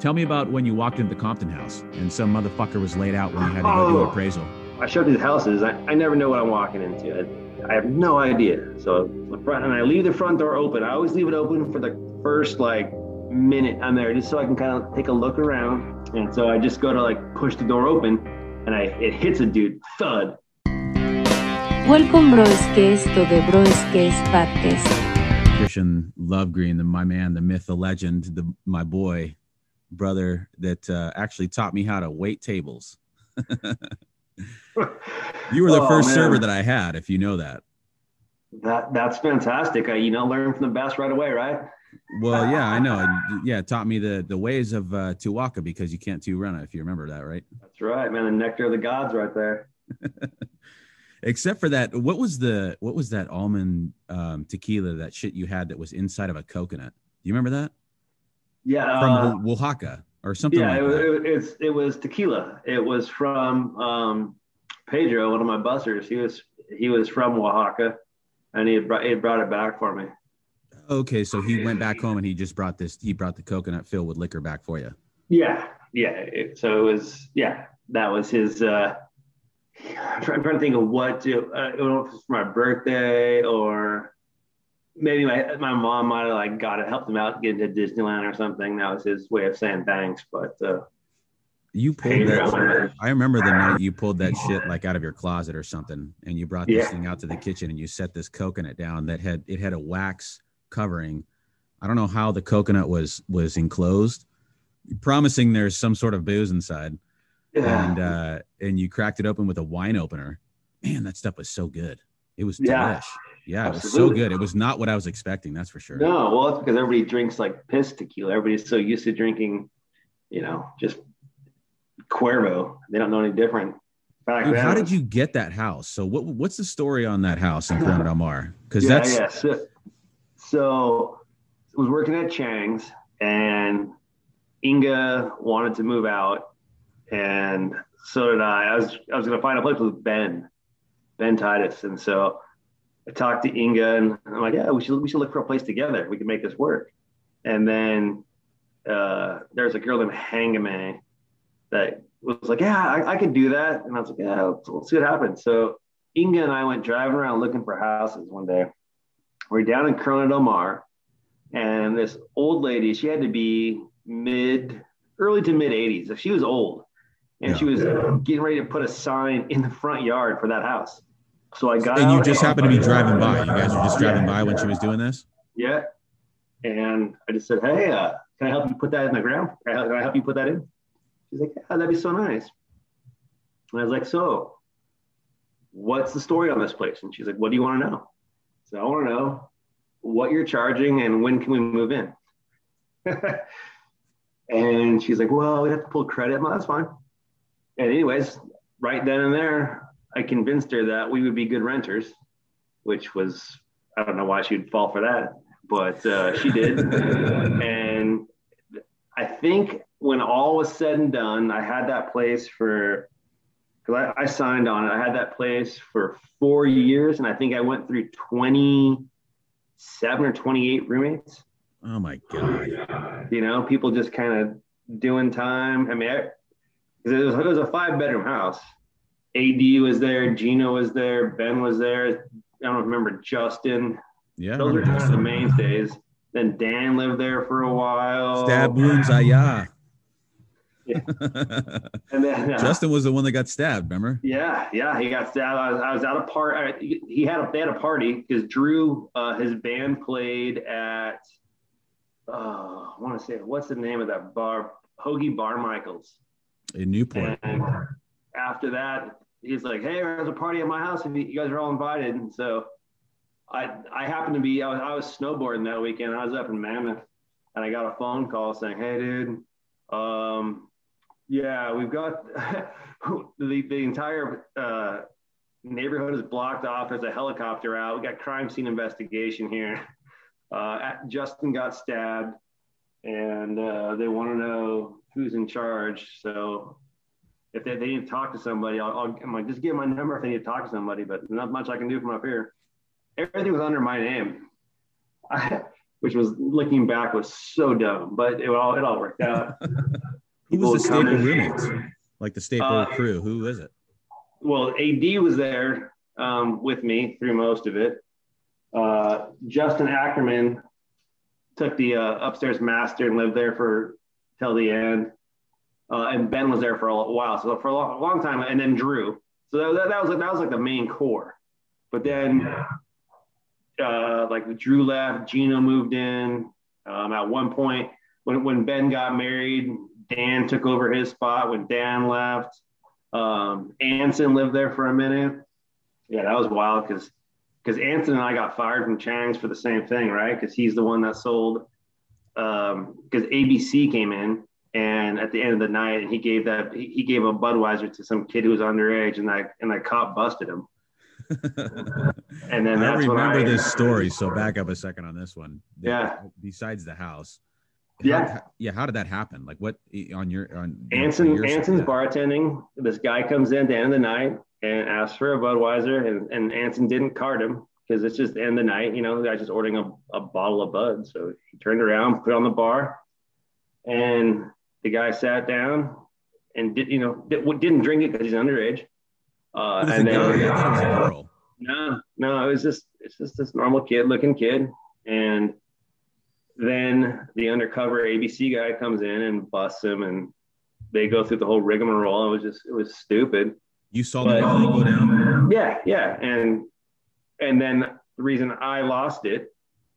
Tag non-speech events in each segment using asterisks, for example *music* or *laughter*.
Tell me about when you walked into the Compton house and some motherfucker was laid out when you had to go do an Oh. appraisal. I show these houses. I, I never know what I'm walking into. I, I have no idea. So the front, and I leave the front door open. I always leave it open for the first like minute I'm there, just so I can kind of take a look around. And so I just go to like push the door open, and I it hits a dude, thud. Welcome bro, es que esto de bro es que es podcast. Christian Lovegreen, the, my man, the myth, the legend, the my boy, brother that uh, actually taught me how to wait tables. *laughs* You were the Oh, first man. server that I had, if you know that. That that's fantastic. I, you know, learn from the best right away, right? Well, yeah, I know. Yeah, taught me the the ways of uh, Tuaca because you can't two run if you remember that, right? That's right, man. The nectar of the gods, right there. *laughs* Except for that, what was the what was that almond um, tequila that shit you had that was inside of a coconut? Do you remember that Yeah. from uh, Oaxaca or something yeah, like it, was- it, it's it was tequila. It was from um, Pedro, one of my busters. He was he was from Oaxaca, and he had brought, he had brought it back for me. Okay, so he went back home and he just brought this. He brought the coconut filled with liquor back for you. Yeah, yeah. It, so it was yeah. That was his. Uh, I'm, trying, to think of what to. Uh, I don't know if it's for my birthday or maybe my my mom might have like got it, helped him out get into Disneyland or something. That was his way of saying thanks. But uh, You pulled that. I remember the night you pulled that shit like out of your closet or something, and you brought this Yeah. thing out to the kitchen and you set this coconut down that had it had a wax covering. I don't know how the coconut was was enclosed, promising there's some sort of booze inside, yeah. and uh, and you cracked it open with a wine opener. Man, that stuff was so good. It was Yeah. Yeah, it was so good. It was not what I was expecting. That's for sure. No, well, it's because everybody drinks like piss tequila. Everybody's so used to drinking, you know, just Cuervo. They don't know any different. Dude, how did you get that house? So what what's the story on that house in Corona *laughs* del Mar? Because yeah, that's yeah. So, so I was working at Chang's, and Inga wanted to move out, and so did I. I was I was going to find a place with Ben, Ben Titus, and so I talked to Inga, and I'm like, yeah, we should we should look for a place together. We can make this work. And then uh, there's a girl named Hangame that was like, yeah, I, I could do that. And I was like, yeah, let's, let's see what happens. So Inga and I went driving around looking for houses one day. We're down in Corona del Mar, and this old lady, she had to be mid, early to mid 80s. She was old, and she was getting ready to put a sign in the front yard for that house. So I got and you just happened to be driving by. You guys were just driving Yeah. by when she was doing this. Yeah. And I just said, hey, uh, can I help you put that in the ground? Can I, can I help you put that in? She's like, yeah, that'd be so nice. And I was like, so what's the story on this place? And she's like, what do you want to know? So I want to know what you're charging and when can we move in? *laughs* and she's like, well, we'd have to pull credit. Well, that's fine. And anyways, right then and there, I convinced her that we would be good renters, which was, I don't know why she'd fall for that, but uh, she did. *laughs* and I think when all was said and done, I had that place for, because I, I signed on it, I had that place for four years, and I think I went through 27 or 28 roommates. Oh my god! You know, people just kind of doing time. I mean, I, it was, it was a five bedroom house. AD was there, Gino was there, Ben was there. I don't remember Justin. Yeah, Those are of the mainstays. Then Dan lived there for a while. stab wounds. Ah, yeah. Yeah. And then uh, Justin was the one that got stabbed. Remember? Yeah, yeah, he got stabbed. I was, I was at a part. He had a they had a party because Drew, uh, his band played at. Uh, I want to say what's the name of that bar? Hoagie Bar Michaels. In Newport. And after that, he's like, "Hey, there's a party at my house, and you guys are all invited." And so, I I happened to be I was, I was snowboarding that weekend. I was up in Mammoth, and I got a phone call saying, "Hey, dude, um, yeah, we've got *laughs* the the entire uh, neighborhood is blocked off. There's a helicopter out. We got crime scene investigation here. *laughs* Uh, Justin got stabbed, and uh, they want to know who's in charge. So if they, they need to talk to somebody, I'll, I'll I'm like, just give my number if they need to talk to somebody. But not much I can do from up here. Everything was under my name. I, *laughs* which was looking back was so dumb, but it all it all worked out. *laughs* Who was the staple roommates? Like the staple Uh, crew? Who is it? well, AD was there um, with me through most of it. Uh, Justin Ackerman took the uh, upstairs master and lived there for till the end. Uh, and Ben was there for a while, so for a long, long time, and then Drew. So that, that, was like that was like the main core. But then, uh, like Drew left, Gino moved in. Um, at one point, when when Ben got married, Dan took over his spot. When Dan left, um, Anson lived there for a minute. Yeah, that was wild because because Anson and I got fired from Chang's for the same thing, right? Because he's the one that sold. Because ABC came in and at the end of the night, he gave that he, he gave a Budweiser to some kid who was underage, and that and that cop busted him. *laughs* And then I remember I- this story. So back up a second on this one. Yeah. Besides the house. Yeah. How, yeah. How did that happen? Like what on your on Anson your? Anson's bartending. This guy comes in at the end of the night and asks for a Budweiser, and, and Anson didn't card him because it's just the end of the night. You know, the guy's just ordering a, a bottle of Bud. So he turned around, put it on the bar, and the guy sat down and did you know did, didn't drink it because he's underage. Uh, It was a and then thought it was a girl. no, no, it was just it's just this normal kid looking kid. And then the undercover ABC guy comes in and busts him and they go through the whole rigmarole. It was just it was stupid. You saw But- the go down. Yeah, yeah. And and then the reason I lost it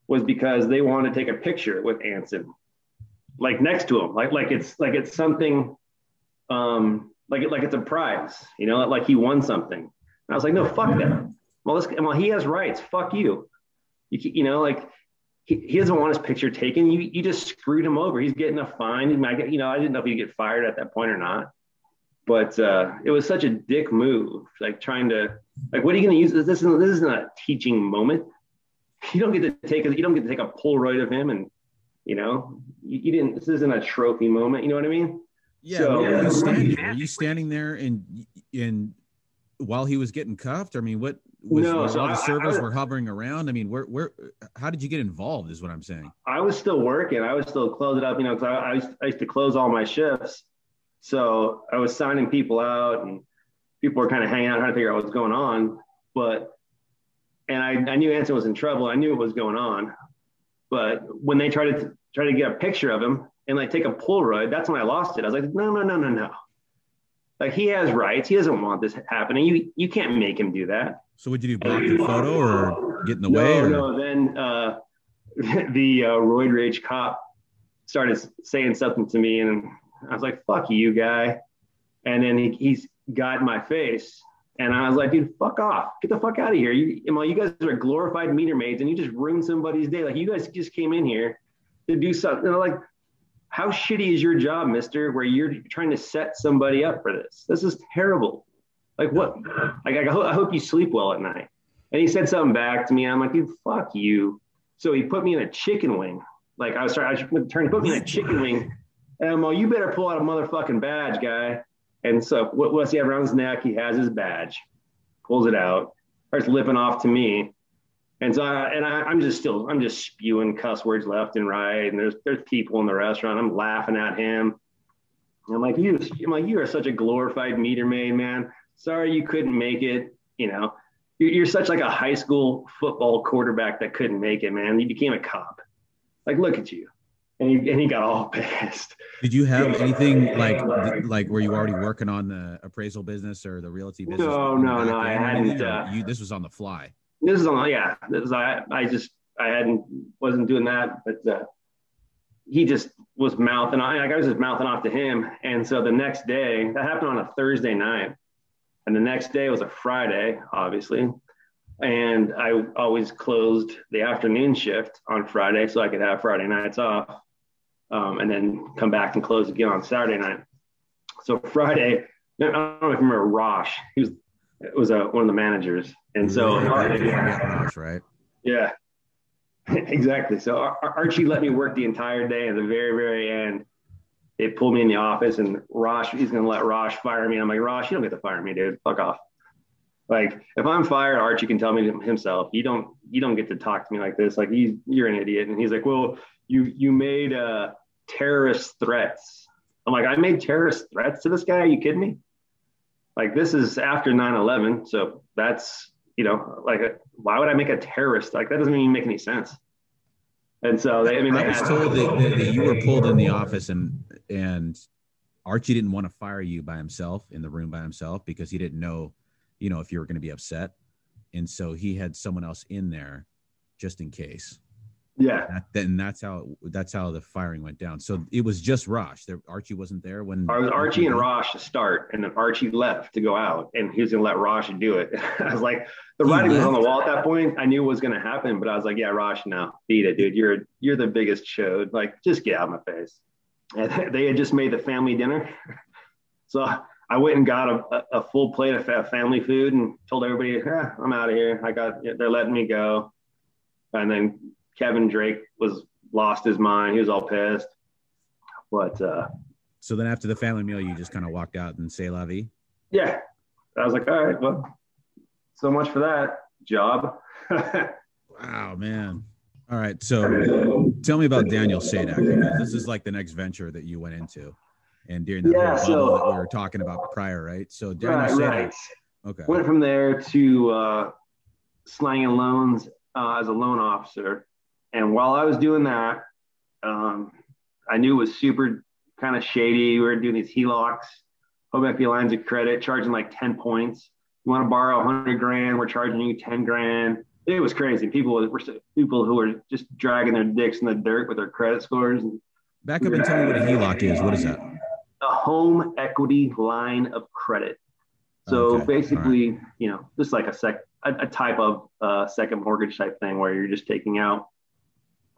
was because they wanted to take a picture with Anson. Like next to him. Like like it's like it's something um like like it's a prize, you know, like he won something. And I was like, no, fuck that. Well, this, well, he has rights. Fuck you. You, you know, like he, he doesn't want his picture taken. You, you just screwed him over. He's getting a fine. He might you know, I didn't know if he'd get fired at that point or not. But uh, it was such a dick move, like trying to, like, what are you going to use? This isn't, this isn't a teaching moment. You don't get to take a, you don't get to take a Polaroid of him, and you know, you, you didn't. This isn't a trophy moment. You know what I mean? Yeah. So- where were you standing? Were you standing there and in while he was getting cuffed? I mean, what was, No, so all I- the I- servers I- were hovering around? I mean, where where how did you get involved? Is what I'm saying. I was still working. I was still closing up, you know, because I, I, used, I used to close all my shifts. So I was signing people out, and people were kind of hanging out, trying to figure out what's going on. But and I, I knew Anson was in trouble. I knew what was going on. But when they tried to try to get a picture of him and like take a Polaroid, that's when I lost it. I was like, no, no, no, no, no. Like he has rights. He doesn't want this happening. You you can't make him do that. So would you do block the photo or get in the way? No, Or? no. Then uh, *laughs* the uh, roid rage cop started saying something to me, and I was like, "Fuck you, guy!" And then he, he's got my face, and I was like, "Dude, fuck off! Get the fuck out of here! You, Emma, you guys are glorified meter maids, and you just ruined somebody's day. Like you guys just came in here to do something. And I'm like, how shitty is your job, Mister? Where you're trying to set somebody up for this? This is terrible. Like what? Like I hope, I hope you sleep well at night." And he said something back to me. I'm like, dude, fuck you. So he put me in a chicken wing. Like I was trying, I was trying to put me in a chicken wing. *laughs* And I'm like, you better pull out a motherfucking badge, guy. And so what he have around his neck? He has his badge, pulls it out, starts lipping off to me. And so I, and I, I'm just still, I'm just spewing cuss words left and right. And there's there's people in the restaurant. I'm laughing at him. And I'm like, you, I'm like, you are such a glorified meter maid, man. Sorry you couldn't make it. You know, you're, you're such like a high school football quarterback that couldn't make it, man. You became a cop. Like, look at you. And he, and he got all *laughs* pissed. Did you have anything like like were you already working on the appraisal business or the realty business? No, no, no, I hadn't, uh, you, this was on the fly. This is on, yeah. This is, I, I just, I hadn't, wasn't doing that, but uh, he just was mouthing on, like I was just mouthing off to him. And so the next day, that happened on a Thursday night. And the next day was a Friday, obviously. And I always closed the afternoon shift on Friday so I could have Friday nights off um, and then come back and close again on Saturday night. So Friday, I don't know if you remember Rosh. He was, was uh, one of the managers. And so, Yeah, yeah, right? yeah, *laughs* exactly. So Ar- Ar- Archie let me work the entire day. At the very, very end, they pulled me in the office, and Rosh, he's going to let Rosh fire me. And I'm like, Rosh, you don't get to fire me, dude. Fuck off. Like if I'm fired, Archie can tell me himself. You don't you don't get to talk to me like this. Like you you're an idiot. And he's like, well, you you made uh, terrorist threats. I'm like, I made terrorist threats to this guy. Are you kidding me? Like this is after 9/11, so that's you know like a, why would I make a terrorist? Like that doesn't even make any sense. And so they, I mean, I was told that, that, that you were pulled in the office and and Archie didn't want to fire you by himself in the room by himself because he didn't know, you know, if you were going to be upset, and so he had someone else in there just in case. Yeah. That, and that's how that's how the firing went down. So it was just Rosh. There, Archie wasn't there when. Archie and Rosh to start, and then Archie left to go out, and he was gonna let Rosh do it. *laughs* I was like, the writing was on the wall at that point. I knew it was gonna happen, but I was like, yeah, Rosh, now beat it, dude. You're you're the biggest chode. Like, just get out of my face. And *laughs* they had just made the family dinner, *laughs* so I went and got a, a full plate of family food and told everybody, eh, I'm out of here. I got they're letting me go, and then Kevin Drake was lost his mind. He was all pissed. But uh, so then after the family meal, you just kind of walked out and say la vie. Yeah, I was like, all right, well, so much for that job. *laughs* wow, man. All right, so tell me about Daniel Sadek this is like the next venture that you went into, and during that yeah, so, that we were talking about prior, right? So Daniel right, Sadek, right. okay, went from there to uh, slanging loans uh, as a loan officer, and while I was doing that, um, I knew it was super kind of shady. We were doing these HELOCs, home equity lines of credit, charging like 10 points. You want to borrow 100 grand, we're charging you 10 grand. It was crazy. People were people who were just dragging their dicks in the dirt with their credit scores. Back up and tell me what a HELOC is. What is that? A home equity line of credit. So okay. basically, right. you know, just like a sec, a, a type of uh, second mortgage type thing where you're just taking out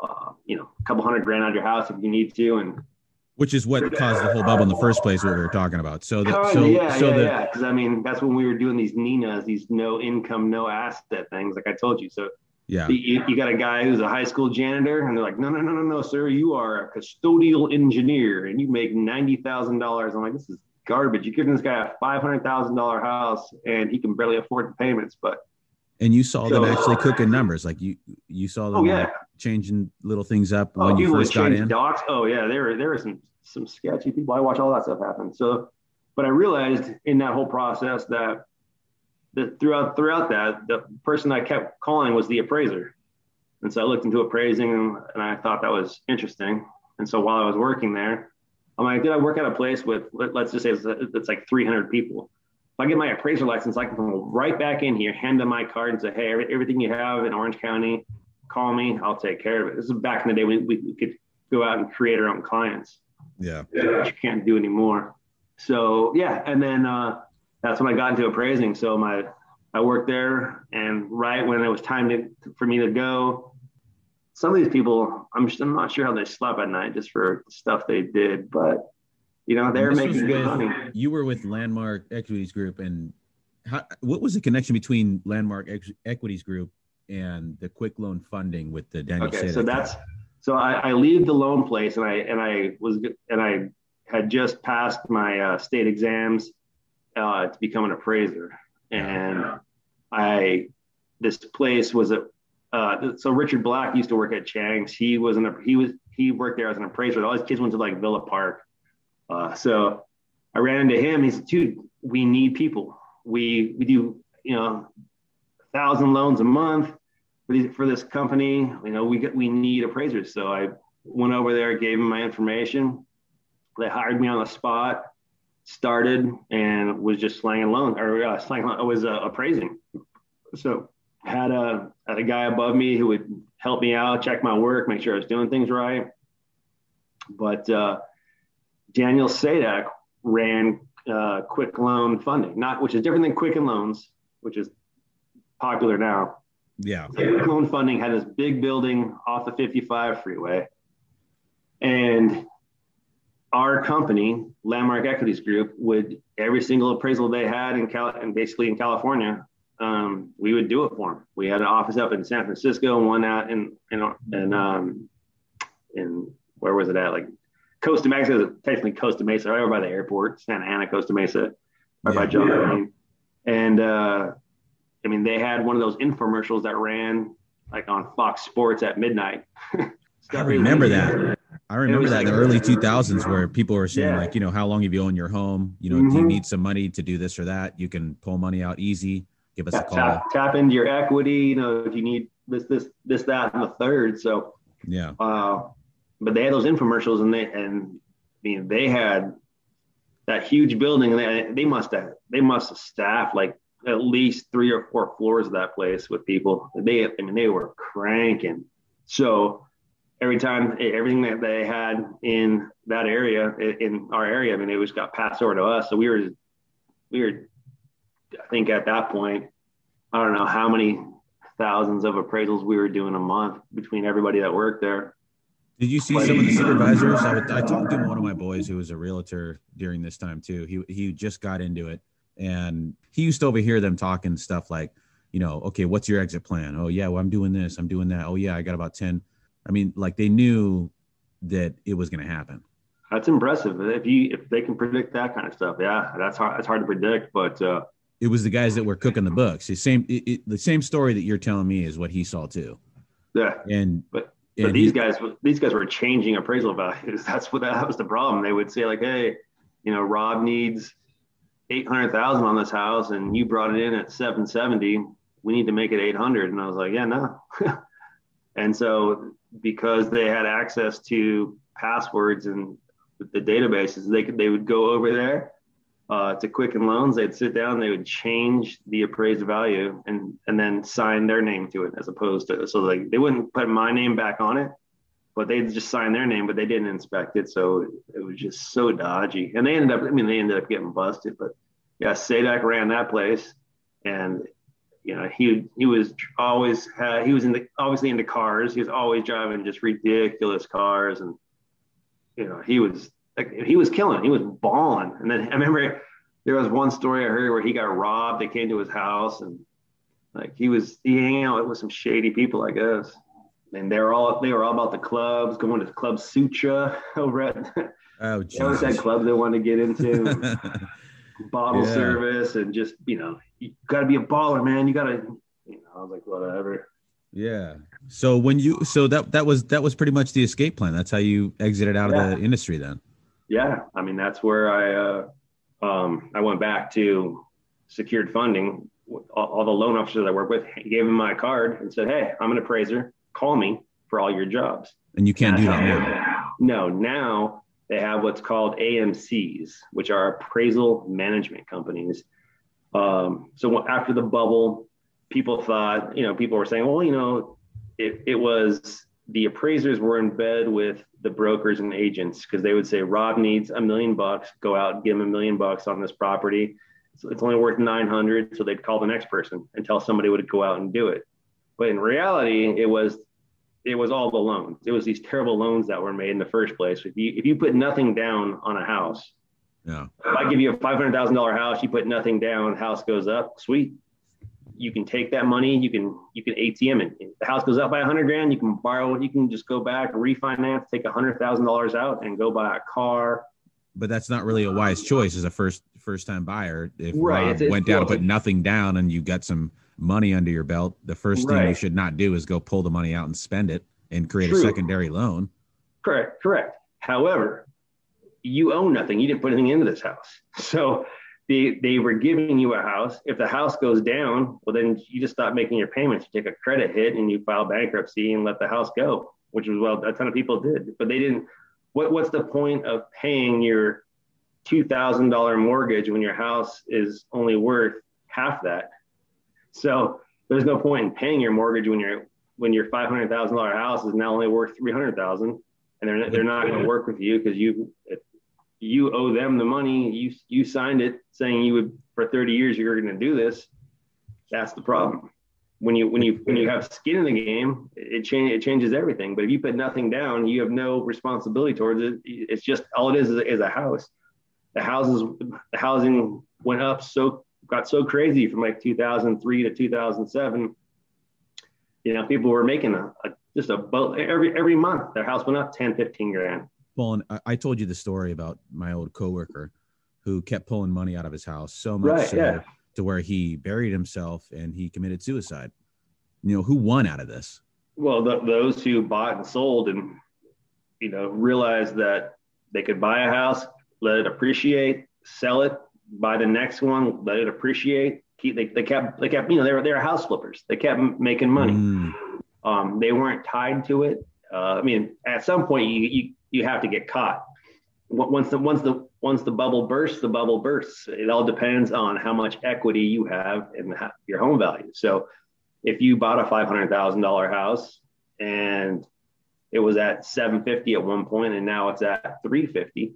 uh, you know, a couple hundred grand out of your house if you need to, and which is what caused the whole bubble in the first place. What we were talking about. So that, so yeah, so yeah, the, yeah. Because I mean, that's when we were doing these Ninas, these no income, no asset things, like I told you. So yeah, you, you got a guy who's a high school janitor, and they're like, no, no, no, no, no, sir, you are a custodial engineer, and you make ninety thousand dollars. I'm like, this is garbage. You're giving this guy a five hundred thousand dollar house, and he can barely afford the payments, but and you saw them actually cooking numbers, like you you saw them oh, yeah. like changing little things up oh, when you first got in. Docs. Oh yeah, there there were some some sketchy people. I watch all that stuff happen. So, but I realized in that whole process that that throughout throughout that the person I kept calling was the appraiser, and so I looked into appraising and, and I thought that was interesting. And so while I was working there, I'm like, did I work at a place with let, us just say it's, it's like 300 people? If I get my appraiser license, I can come right back in here, hand them my card, and say, "Hey, everything you have in Orange County, call me. I'll take care of it." This is back in the day when we, we could go out and create our own clients. Yeah, which you can't do anymore. So yeah, and then uh, that's when I got into appraising. So my I worked there, and right when it was time to, for me to go, some of these people, I'm just I'm not sure how they slept at night just for stuff they did, but you know, they're making good money. You were with Landmark Equities Group, and how, what was the connection between Landmark Equities Group and the quick loan funding with the Daniel? Okay, so that's so I, I leave the loan place, and I and I was and I had just passed my uh, state exams uh, to become an appraiser, and I this place was a uh, so Richard Black used to work at Chang's. He was an he was he worked there as an appraiser. All his kids went to like Villa Park uh, so I ran into him. He said, dude, we need people. We, we do, you know, a thousand loans a month for, these, for this company. You know, we get, we need appraisers. So I went over there, gave him my information. They hired me on the spot, started and was just slanging loans or uh, slanging, I was uh, appraising. So had a, had a guy above me who would help me out, check my work, make sure I was doing things right. But, uh, Daniel Sadek ran uh, quick loan funding, not which is different than Quicken Loans, which is popular now. Yeah. Quick loan funding had this big building off the 55 freeway. And our company, Landmark Equities Group, would every single appraisal they had in Cal and basically in California, um, we would do it for them. We had an office up in San Francisco and one out in in in um, in where was it at? Like Costa Mesa is technically Costa Mesa, right over by the airport, Santa Ana, Costa Mesa, right yeah, by John. Yeah. And uh, I mean, they had one of those infomercials that ran like on Fox Sports at midnight. *laughs* I remember that. I remember that in the early 2000s where people were saying Yeah. like, you know, how long have you owned your home? You know, do you Mhm. need some money to do this or that? You can pull money out easy. Give us a call. tap, tap into your equity. You know, if you need this, this, this, that, and the third. So, Yeah. uh, but they had those infomercials, and they and I mean they had that huge building, and they, they must have they must have staffed like at least three or four floors of that place with people. They I mean they were cranking. So every time everything that they had in that area in our area, I mean it was got passed over to us. So we were we were I think at that point I don't know how many thousands of appraisals we were doing a month between everybody that worked there. Did you see some of the uh, supervisors? I, I talked to one of my boys who was a realtor during this time too. He he just got into it, and he used to overhear them talking stuff like, you know, okay, what's your exit plan? Oh yeah, well I'm doing this, I'm doing that. Oh yeah, I got about ten. I mean, like they knew that it was going to happen. That's impressive. If you if they can predict that kind of stuff, yeah, that's hard. That's hard to predict. But uh, It was the guys that were cooking the books. The same, it, it, the same story that you're telling me is what he saw too. yeah, And But- and these he- guys these guys were changing appraisal *laughs* values. That's what that was the problem. They would say like, hey, you know, Rob needs eight hundred thousand on this house, and you brought it in at seven seventy. We need to make it eight hundred. And I was like, yeah, no. *laughs* and so because they had access to passwords and the databases, they could they would go over there uh, to Quicken Loans. They'd sit down, they would change the appraised value, and and then sign their name to it, as opposed to so like they wouldn't put my name back on it, but they'd just signed their name, but they didn't inspect it, so it was just so dodgy. And they ended up, I mean, they ended up getting busted, but yeah, Sadek ran that place, and you know he he was always uh, he was in the obviously into cars. He was always driving just ridiculous cars, and you know he was like he was killing. He was balling. And then *laughs* I remember there was one story I heard where he got robbed. They came to his house, and like he was he hanging out with some shady people, I guess. And they were all they were all about the clubs, going to the Club Sutra *laughs* over at. oh, They always had Jesus. clubs they wanted to get into *laughs* bottle Yeah. service and just you know you got to be a baller man you got to you know i was like whatever yeah. So when you, so that that was that was pretty much the escape plan. That's how you exited out Yeah. of the industry then. yeah i mean that's where i uh um i went back to secured funding all, all the loan officers i work with gave them my card and said hey i'm an appraiser call me for all your jobs. And you can't do that now. *laughs* no now they have what's called amcs which are appraisal management companies. Um, so after the bubble people thought you know people were saying well you know it, it was the appraisers were in bed with the brokers and agents because they would say rob needs a million bucks. Go out and give him a million bucks on this property. So it's only worth 900 so they'd call the next person until somebody would go out and do it but in reality it was it was all the loans it was these terrible loans that were made in the first place if you if you put nothing down on a house Yeah. if I give you a five hundred thousand dollar house, you put nothing down, house goes up, sweet. You can take that money, you can you can ATM it. If the house goes up by a hundred grand, you can borrow you can just go back, refinance, take a hundred thousand dollars out and go buy a car. But that's not really a wise choice as a first first time buyer. If Right, Rob it's- it's went down and well- put nothing down and you got some money under your belt, the first thing you should not do is go pull the money out and spend it and create a secondary loan. Correct, correct. However, you own nothing. You didn't put anything into this house. *laughs* So they they were giving you a house. If the house goes down, well then you just stop making your payments. You take a credit hit and you file bankruptcy and let the house go, which is well a ton of people did. But they didn't what what's the point of paying your two thousand dollar mortgage when your house is only worth half that? So there's no point in paying your mortgage when your when your five hundred thousand dollar house is now only worth three hundred thousand and they're they're not going to work with you because you you owe them the money. You you signed it saying you would for 30 years you're going to do this. That's the problem. When you when you when you have skin in the game, it change it changes everything. But if you put nothing down, you have no responsibility towards it. It's just all it is is, is a house. The houses the housing went up so got so crazy from like 2003 to 2007. You know, people were making a, a just a boat every every month. Their house went up 10, 15 grand. Well, and I, I told you the story about my old coworker who kept pulling money out of his house so much Right, so yeah. to where he buried himself and he committed suicide. You know, who won out of this? Well, the, those who bought and sold and you know realized that they could buy a house, let it appreciate, sell it, buy the next one, let it appreciate. Keep they, they kept they kept you know they were they were house flippers. They kept making money. Mm. Um, they weren't tied to it. Uh, I mean, at some point you, you you have to get caught. Once the once the once the bubble bursts, the bubble bursts. It all depends on how much equity you have in your home value. So, if you bought a five hundred thousand dollar house and it was at seven fifty at one point, and now it's at three fifty,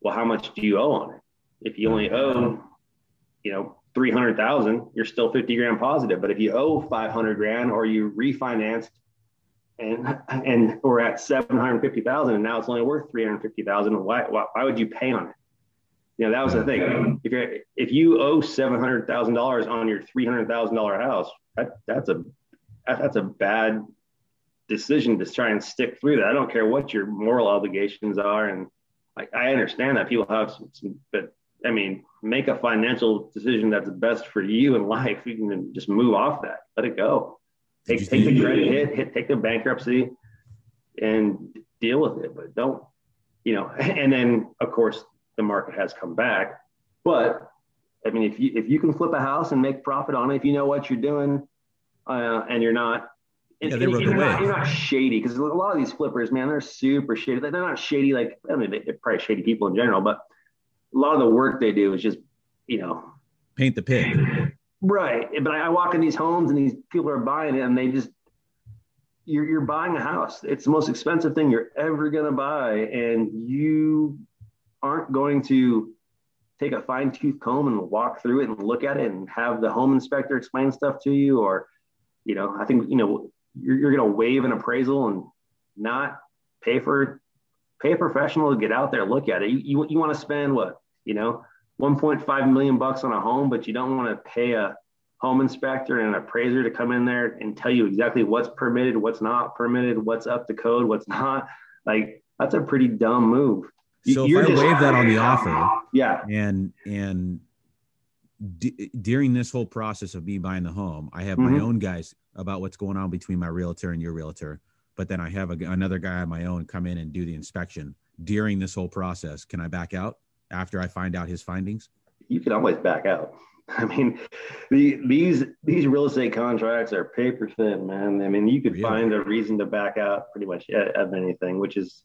well, how much do you owe on it? If you only owe, you know, 300,000, you're still 50 grand positive. But if you owe 500 grand or you refinanced and, and we're at 750,000 and now it's only worth 350,000, why, why, why would you pay on it? You know, that was the thing. If you if you owe $700,000 on your $300,000 house, that, that's a, that's a bad decision to try and stick through that. I don't care what your moral obligations are. And I, I understand that people have some, some, but I mean, make a financial decision that's best for you in life. You can just move off that, let it go. Take, take the credit hit, hit, take the bankruptcy and deal with it, but don't, you know, *laughs* and then of course the market has come back, but I mean, if you, if you can flip a house and make profit on it, if you know what you're doing uh, and you're not, Yeah, and- they and you're, not, you're not shady because a lot of these flippers, man, they're super shady. They're not shady like I mean, they're probably shady people in general, but a lot of the work they do is just, you know, Paint the pig. right. But I, I walk in these homes and these people are buying it, and they just you're you're buying a house. It's the most expensive thing you're ever gonna buy, and you aren't going to take a fine tooth comb and walk through it and look at it and have the home inspector explain stuff to you, or you know, I think you know you're, you're gonna waive an appraisal and not pay for pay a professional to get out there look at it. You you, you want to spend what you know 1.5 million bucks on a home, but you don't want to pay a home inspector and an appraiser to come in there and tell you exactly what's permitted, what's not permitted, what's up to code, what's not. Like that's a pretty dumb move. So if you're I just- waive that on the offer Yeah, and and d- during this whole process of me buying the home, I have my Mhm. own guys about what's going on between my realtor and your realtor. But then I have a, another guy on my own come in and do the inspection during this whole process. Can I back out after I find out his findings? you can always back out. *laughs* I mean, the, these these real estate contracts are paper thin, man. I mean, you could Really? find a reason to back out pretty much of anything, which is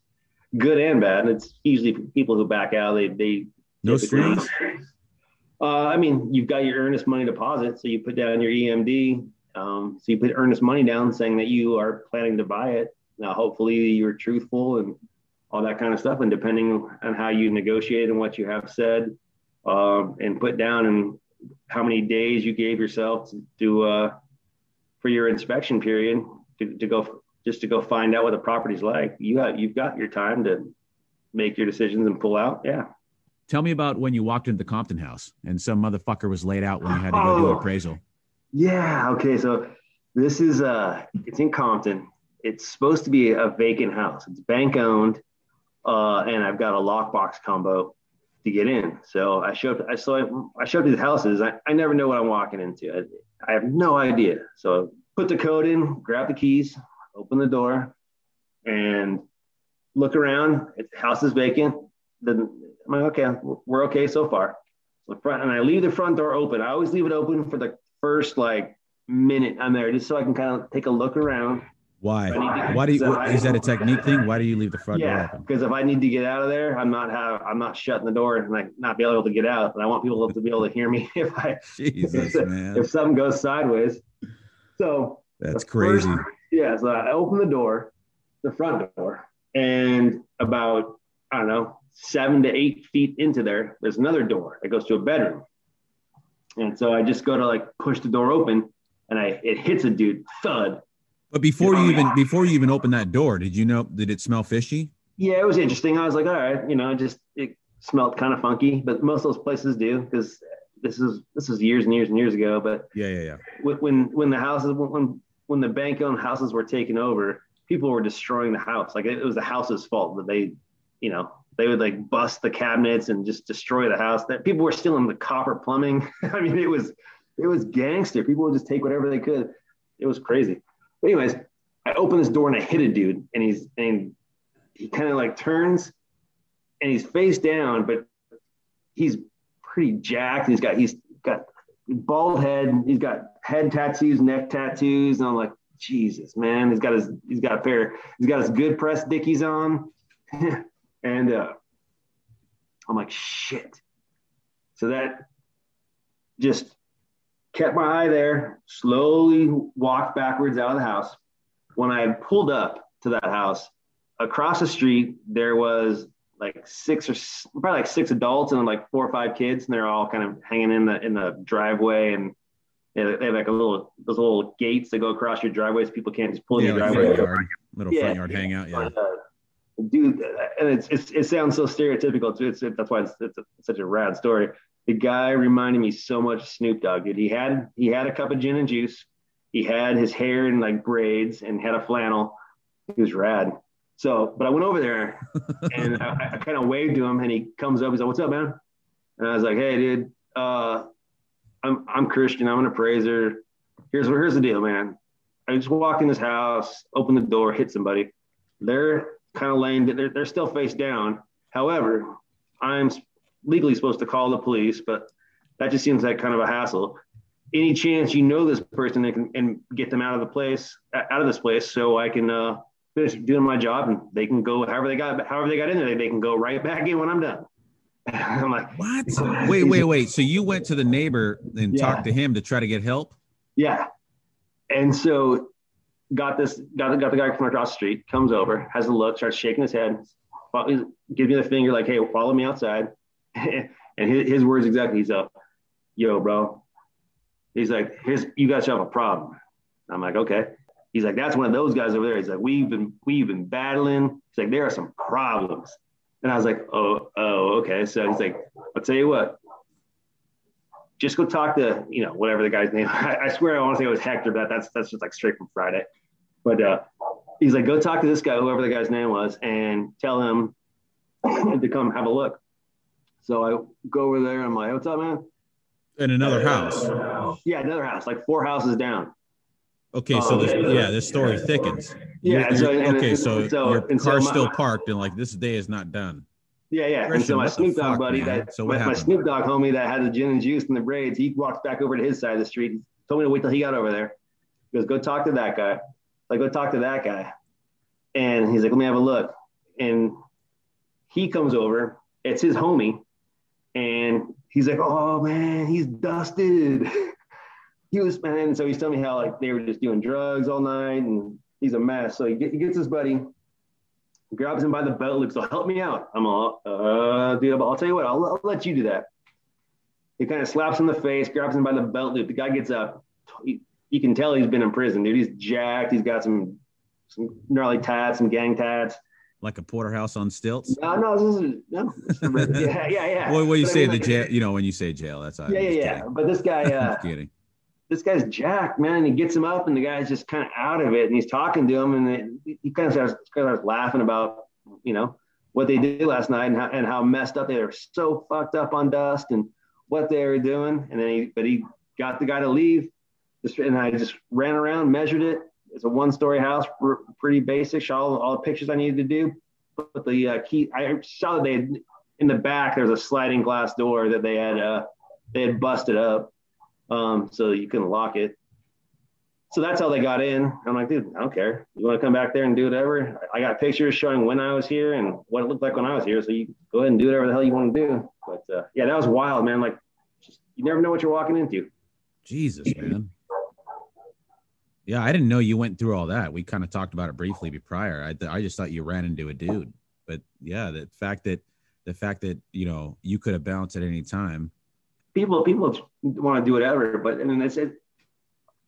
good and bad. And it's usually people who back out, they they No strings. Uh, I mean, you've got your earnest money deposit, so you put down your EMD. Um, so you put earnest money down, saying that you are planning to buy it. Now, hopefully, you're truthful and all that kind of stuff. And depending on how you negotiate and what you have said, um, and put down and how many days you gave yourself to, uh, for your inspection period to, to go just to go find out what the property's like. You have you've got your time to make your decisions and pull out. Yeah. Tell me about when you walked into the Compton house and some motherfucker was laid out when you had to go do an Oh. appraisal. Yeah. Okay. So this is uh, it's in Compton. It's supposed to be a vacant house. It's bank owned, uh, and I've got a lockbox combo to get in. So I show up. I so I, I show up to these houses. I, I never know what I'm walking into. I, I have no idea. So put the code in, grab the keys, open the door, and look around. It, house is vacant. Then I'm like, okay, we're okay so far. So the front, and I leave the front door open. I always leave it open for the first like minute I'm there, just so I can kind of take a look around. Why? To- Why do you? so what- I- Is that a technique thing? Why do you leave the front door yeah, open? because if I need to get out of there, I'm not have I'm not shutting the door and like not be able to get out. And I want people to be able to hear me *laughs* if I *laughs* Jesus, man, if something goes sideways. So that's the first- crazy. yeah, so I open the door, the front door, and about I don't know seven to eight feet into there, there's another door that goes to a bedroom. And so I just go to like push the door open, and I it hits a dude thud. But before you even before you even open that door, did you know? Did it smell fishy? Yeah, it was interesting. I was like, all right, you know, just it smelled kind of funky, but most of those places do because this is this is years and years and years ago. But Yeah, yeah, yeah. when when, the houses when when the bank owned houses were taken over, people were destroying the house. Like it was the house's fault that they, you know, they would like bust the cabinets and just destroy the house. That people were stealing the copper plumbing. *laughs* I mean, it was it was gangster. People would just take whatever they could. It was crazy. But anyways, I open this door and I hit a dude, and he's and he kind of like turns, and he's face down, but he's pretty jacked. He's got he's got bald head. He's got head tattoos, neck tattoos, and I'm like, Jesus, man. He's got his he's got a pair. He's got his good press dickies on, *laughs* and uh, I'm like, shit. So that just kept my eye there. Slowly walked backwards out of the house. When I had pulled up to that house, across the street there was like six or probably like six adults and then like four or five kids, and they're all kind of hanging in the in the driveway and they have like a little those little gates that go across your driveways. People can't just pull yeah, your like driveway. Yard, little yeah, front yard hangout. Yeah. But, uh, dude, and it's, it's, it sounds so stereotypical too. It's, it, that's why it's, it's, a, it's, such a rad story. The guy reminded me so much of Snoop Dogg. Dude, he had he had a cup of gin and juice. He had his hair in like braids and had a flannel. He was rad. So, but I went over there *laughs* and I, I kind of waved to him, and he comes up. He's like, "What's up, man?" And I was like, "Hey, dude, uh, I'm I'm Christian. I'm an appraiser. Here's here's the deal, man. I just walk in this house, open the door, hit somebody. They're kind of laying. They're they're still face down. However, I'm legally supposed to call the police, but that just seems like kind of a hassle. Any chance you know this person and, can, and get them out of the place, out of this place, so I can uh, finish doing my job and they can go however they got however they got in there, they, they can go right back in when I'm done. *laughs* I'm like, what? *laughs* wait, wait, wait. So you went to the neighbor and yeah. talked to him to try to get help? Yeah. And so got this, got, got the guy from across the street, comes over, has a look, starts shaking his head, gives me the finger, like, hey, follow me outside. *laughs* and his, his, words exactly, he's up, yo, bro. He's like, you guys have a problem. I'm like, okay. He's like, that's one of those guys over there. He's like, we've been, we've been battling. He's like, there are some problems. And I was like, oh, oh, okay. So he's like, I'll tell you what, just go talk to, you know, whatever the guy's name. *laughs* I, I swear I want to say it was Hector, but that's that's just like straight from Friday. But uh, he's like, go talk to this guy, whoever the guy's name was, and tell him *laughs* to come have a look. So I go over there. I'm like, what's up, man? In another house. Yeah, another house, like four houses down. Okay, so this um, yeah, this story thickens. Yeah. You're, so, you're, okay, so, so your car's so my, still parked, and like this day is not done. Yeah, yeah. Christian, and so my Snoop Dogg buddy, man? that so my, my, Snoop Dogg homie that had the gin and juice and the braids, he walked back over to his side of the street. He told me to wait till he got over there. He goes, "Go talk to that guy." Like, go talk to that guy. And he's like, "Let me have a look." And he comes over. It's his homie, and he's like, "Oh man, he's dusted." *laughs* he was, and so he's telling me how like they were just doing drugs all night, and he's a mess. So he, get, he gets his buddy, grabs him by the belt loop. So help me out. I'm all, uh, dude, I'll tell you what, I'll, I'll let you do that. He kind of slaps him in the face, grabs him by the belt loop. The guy gets up. He, you can tell he's been in prison, dude. He's jacked. He's got some some gnarly tats, some gang tats. Like a porterhouse on stilts. No, no, this is, no. *laughs* yeah, yeah, yeah. What, what you but say I mean, the jail? You know, when you say jail, that's yeah, yeah, yeah. But this guy, *laughs* uh, kidding this guy's jacked, man. And he gets him up, and the guy's just kind of out of it, and he's talking to him, and he kind of starts, kind of starts laughing about, you know, what they did last night and how, and how messed up they were, so fucked up on dust and what they were doing. And then he, but he got the guy to leave, and I just ran around, measured it. It's a one-story house, pretty basic. Shot all, all the pictures I needed to do. But the uh, key, I saw that they had, in the back. There's a sliding glass door that they had uh, they had busted up um, so you can lock it. So that's how they got in. I'm like, dude, I don't care. You want to come back there and do whatever? I got pictures showing when I was here and what it looked like when I was here. So you go ahead and do whatever the hell you want to do. But uh, yeah, that was wild, man. Like, just, you never know what you're walking into. Jesus, man. Yeah, I didn't know you went through all that. We kind of talked about it briefly prior. I, I just thought you ran into a dude, but yeah, the fact that the fact that you know you could have bounced at any time people people want to do whatever, but and it's it,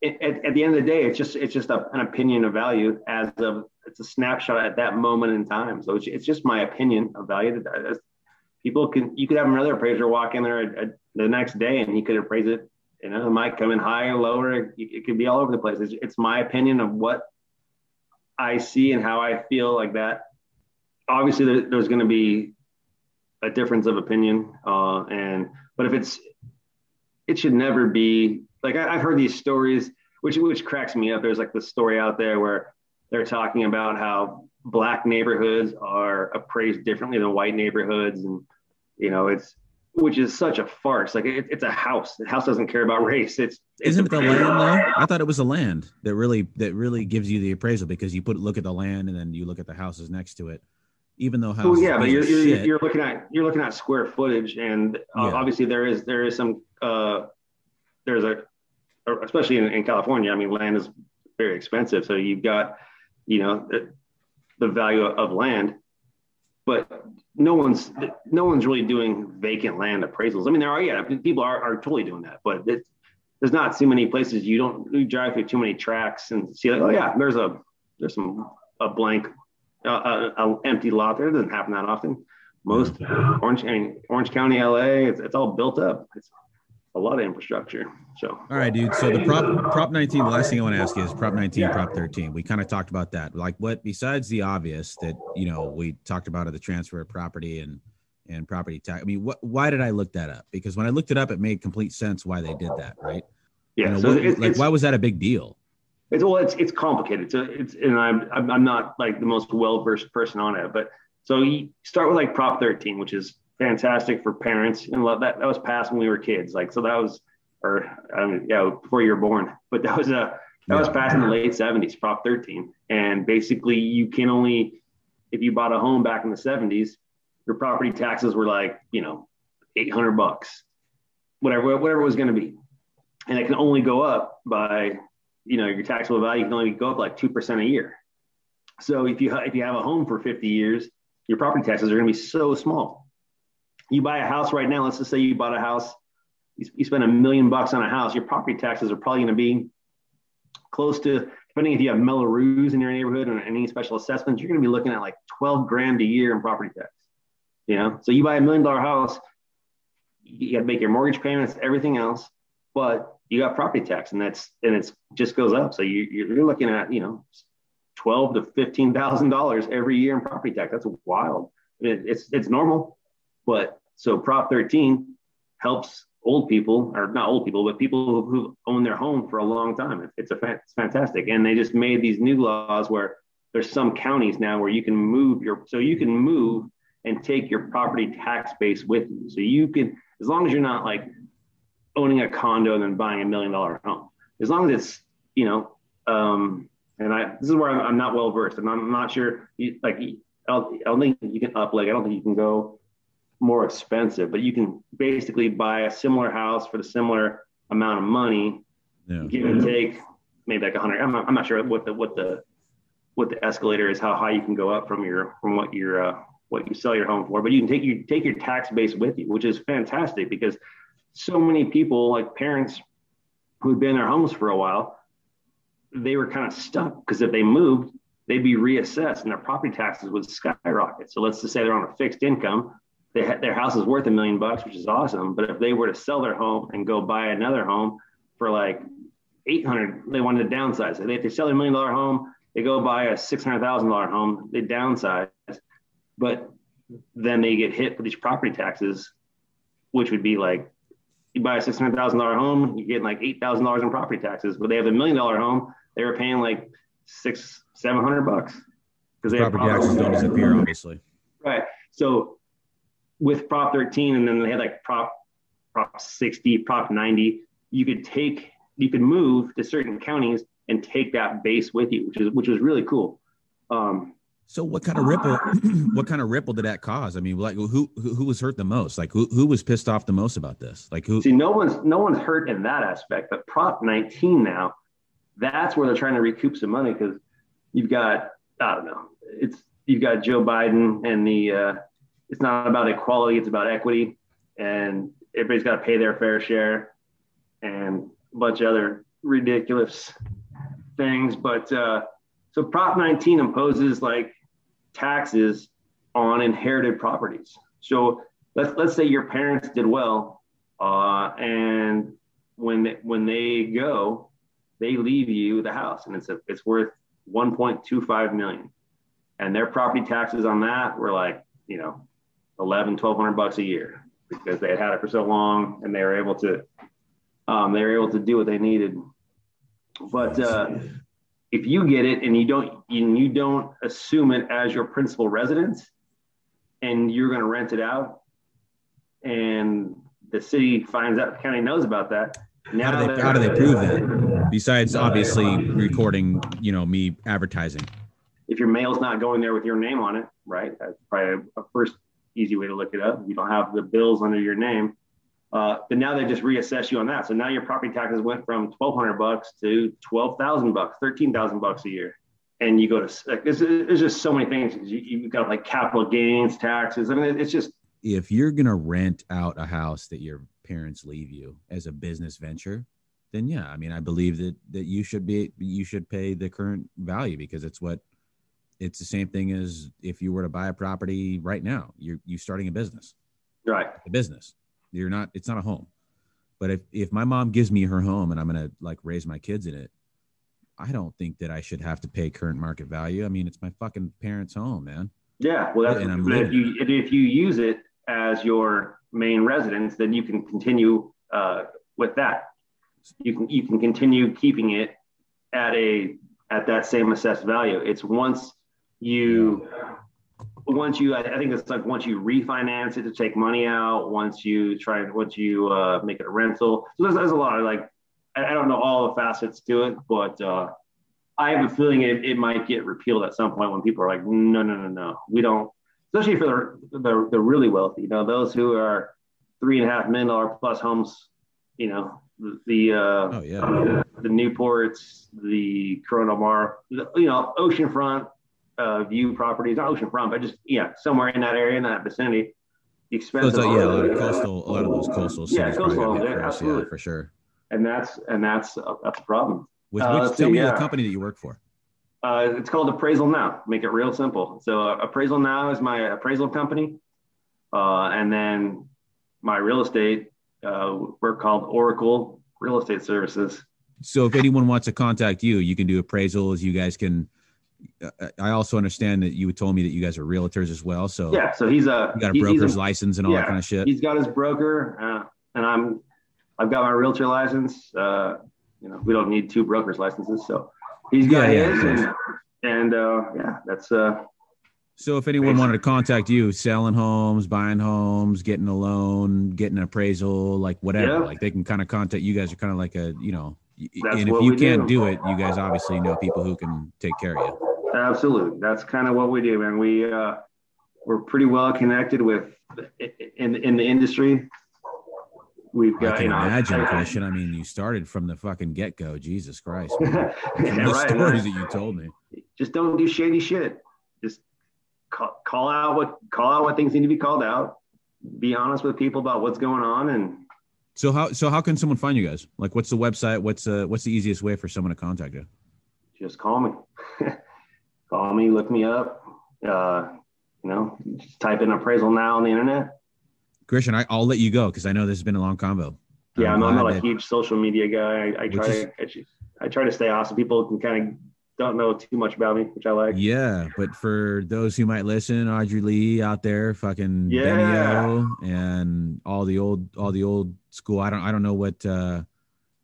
at, at, the end of the day, it's just it's just a, an opinion of value as of it's a snapshot at that moment in time. So it's, it's just my opinion of value. That people can you could have another appraiser walk in there at, at the next day and he could appraise it. You know, it might come in higher, lower. It, it could be all over the place. It's, it's my opinion of what I see and how I feel like that. Obviously, there, there's going to be a difference of opinion. Uh, and but if it's, it should never be like I, have heard these stories, which which cracks me up. There's like the story out there where they're talking about how black neighborhoods are appraised differently than white neighborhoods, and you know it's which is such a farce. Like it, it's a house. The house doesn't care about race. It's, it's isn't it the land though? I thought it was the land that really that really gives you the appraisal because you put look at the land and then you look at the houses next to it. Even though houses, yeah, but you're, you're, you're, looking at you're looking at square footage, and uh, yeah. obviously there is there is some uh, there's a especially in, in California. I mean, land is very expensive, so you've got you know the, the value of land but no one's no one's really doing vacant land appraisals. I mean, there are yeah, people are, are totally doing that, but it's, there's not too many places you don't you drive through too many tracks and see like oh yeah, there's a there's some a blank uh, a, a empty lot there. It doesn't happen that often. Most Orange I mean, Orange County, LA, it's, it's all built up. It's a lot of infrastructure. So all right, dude. So the prop prop 19, the last thing I want to ask you is prop 19, yeah. prop 13. We kind of talked about that. Like what besides the obvious that you know we talked about of the transfer of property and and property tax. I mean, what why did I look that up? Because when I looked it up, it made complete sense why they did that, right? Yeah. You know, so what, it's, like why was that a big deal? It's well, it's it's complicated. So it's and I'm I'm not like the most well versed person on it, but so you start with like prop 13, which is fantastic for parents and love that that was passed when we were kids like so that was or I mean, yeah before you were born but that was a that was passed in the late 70s prop 13 and basically you can only if you bought a home back in the 70s your property taxes were like you know 800 bucks whatever whatever it was going to be and it can only go up by you know your taxable value can only go up like 2% a year. So if you if you have a home for 50 years your property taxes are going to be so small you buy a house right now, let's just say you bought a house, you, you spend a million bucks on a house, your property taxes are probably going to be close to, depending if you have Mello-Roos in your neighborhood and any special assessments, you're going to be looking at like 12 grand a year in property tax. You know, so you buy a million dollar house, you got to make your mortgage payments, everything else, but you got property tax, and that's and it's just goes up. So you, you're looking at you know, twelve to fifteen thousand dollars every year in property tax. That's wild. It, it's it's normal. But so Prop 13 helps old people, or not old people, but people who, own their home for a long time. It's a it's fantastic, and they just made these new laws where there's some counties now where you can move your so you can move and take your property tax base with you. So you can, as long as you're not like owning a condo and then buying a million dollar home, as long as it's you know, um, and I this is where I'm, I'm not well versed, and I'm not sure. Like I I don't think you can up like I don't think you can go more expensive, but you can basically buy a similar house for the similar amount of money, yeah. give and take, maybe like a hundred. I'm not, I'm not sure what the what the what the escalator is, how high you can go up from your from what your uh, what you sell your home for. But you can take you take your tax base with you, which is fantastic because so many people, like parents who'd been in their homes for a while, they were kind of stuck because if they moved, they'd be reassessed and their property taxes would skyrocket. So let's just say they're on a fixed income they their house is worth a million bucks, which is awesome. But if they were to sell their home and go buy another home for like 800, they wanted to downsize. So they, if they sell a million dollar home, they go buy a $600,000 home, they downsize, but then they get hit with these property taxes, which would be like you buy a $600,000 home, you get like $8,000 in property taxes, but they have a million dollar home, they were paying like six, 700 bucks because they have property taxes don't disappear, obviously. Right. So with Prop 13, and then they had like Prop Prop 60, Prop 90. You could take, you could move to certain counties and take that base with you, which is which was really cool. Um, so what kind of ripple? *clears throat* what kind of ripple did that cause? I mean, like who who, who was hurt the most? Like who, who was pissed off the most about this? Like who? See, no one's no one's hurt in that aspect, but Prop 19 now, that's where they're trying to recoup some money because you've got I don't know, it's you've got Joe Biden and the uh, it's not about equality, it's about equity. And everybody's got to pay their fair share and a bunch of other ridiculous things. But uh, so Prop 19 imposes like taxes on inherited properties. So let's let's say your parents did well, uh, and when they, when they go, they leave you the house, and it's a, it's worth 1.25 million, and their property taxes on that were like you know 11, 1200 bucks a year because they had had it for so long and they were able to, um, they were able to do what they needed. But uh, if you get it and you don't, and you don't assume it as your principal residence, and you're going to rent it out, and the city finds out, the county knows about that. Now How do they, how do they prove that? Besides, obviously, recording, you know, me advertising. if your mail's not going there with your name on it, right? That's probably a first easy way to look it up. You don't have the bills under your name. Uh, but now they just reassess you on that. So now your property taxes went from twelve hundred bucks to twelve thousand bucks, thirteen thousand bucks a year. And you go to like, there's, just so many things. You, you've got like capital gains taxes. I mean, it's just If you're gonna rent out a house that your parents leave you as a business venture, then yeah, I mean, I believe that that you should be you should pay the current value because it's what it's the same thing as if you were to buy a property right now. You're you starting a business. right. a business. You're not. It's not a home. But if if my mom gives me her home and I'm gonna like raise my kids in it, I don't think that I should have to pay current market value. I mean, it's my fucking parents' home, man. Yeah, well, that's And but if you if you use it as your main residence, then you can continue uh, with that. You can you can continue keeping it at a at that same assessed value. It's once you once you I think it's like once you refinance it to take money out. Once you try once you uh, make it a rental. So there's, there's a lot of like I, I don't know all the facets to it, but. Uh, I have a feeling it, it might get repealed at some point when people are like, no, no, no, no, we don't. Especially for the, the, the really wealthy, you know, those who are three and a half million dollar plus homes, you know, the, the uh, Oh yeah. the Newports, the Corona Mar, the, you know, oceanfront uh, view properties, not oceanfront, but just yeah, somewhere in that area, in that vicinity. The So like, yeah, a lot of coastal, a lot of those coastal Yeah, cities probably coastal, yeah, yeah, absolutely. for sure. and that's and that's uh, that's a problem. Which, Uh, which let's tell see, me yeah. the company that you work for. Uh, it's called Appraisal Now. Make it real simple. So uh, Appraisal Now is my appraisal company, uh, and then my real estate. Uh, we're called Oracle Real Estate Services. So if anyone wants to contact you, you can do appraisals. You guys can. I also understand that you told me that you guys are realtors as well. So Yeah. So he's a you got a broker's license and all that kind of shit. He's got his broker, uh, and I'm I've got my realtor license. Uh, you know, we don't need two brokers licenses, so he's got Yeah, yeah, his, of and, and uh, yeah, that's uh, So if anyone wanted to contact you, selling homes, buying homes, getting a loan, getting an appraisal, like whatever, Yeah. like they can kind of contact you guys are kind of like a, you know, That's and if you can't do. do it, you guys obviously know people who can take care of you. Absolutely. That's kind of what we do, man. We uh, we're pretty well connected with in in the industry. We've got, I can you know, imagine, Christian. I mean, you started from the fucking get go. Jesus Christ. *laughs* yeah, the right. stories man. that you told me. Just don't do shady shit. Just call, call out what call out what things need to be called out. Be honest with people about what's going on, and So how so how can someone find you guys? Like, what's the website? What's uh what's the easiest way for someone to contact you? just call me. *laughs* call me, look me up. Uh, you know, just type in appraisal now on the internet. Christian, I, I'll let you go because I know this has been a long convo. Yeah, I'm, I'm not a that- huge social media guy. I, I try Which to I try to stay off so people can kind of don't know too much about me, which I like. Yeah, but for those who might listen, Audrey Lee out there, fucking Yeah. Benio and all the old all the old school. I don't I don't know what uh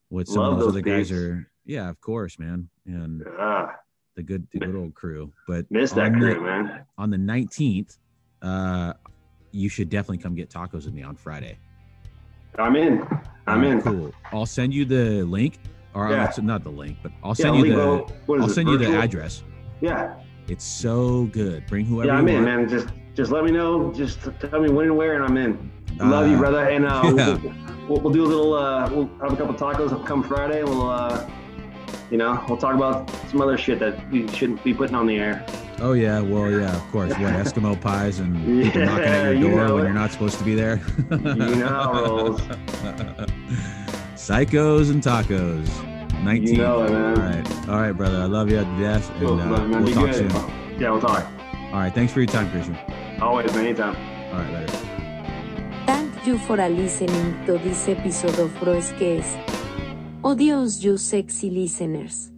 what some Love of those those other guys are. Yeah, of course, man. And Ah, the good the good old crew. But miss that crew, the, man. on the 19th, uh you should definitely come get tacos with me on Friday. I'm in. I'm right, in. Cool. I'll send you the link or Yeah. Not the link, but I'll Yeah, send you the Lebo- what is I'll it, send you the address. Yeah, It's so good. Bring whoever yeah, I'm you in, man. Just just let me know. Just tell me when and where, and I'm in. Love you, Uh, brother. And uh, *laughs* yeah. we'll, we'll, we'll do a little. Uh, we'll have a couple tacos come Friday. We'll, uh, you know, we'll talk about some other shit that we shouldn't be putting on the air. Oh yeah, well yeah, of course. What *laughs* Eskimo pies and people Yeah, knocking at your you door know when it. you're not supposed to be there. You know how it rolls. *laughs* Psychos and tacos. 19. You know it, man. All right. All right, brother. I love you to death. And Cool, uh, man, man, we'll be talk good. soon. Yeah, we'll talk. All right. Thanks for your time, Christian. Always, man. Anytime. All right, later. Thank you for listening to this episode of Broescast. Adios, you sexy listeners.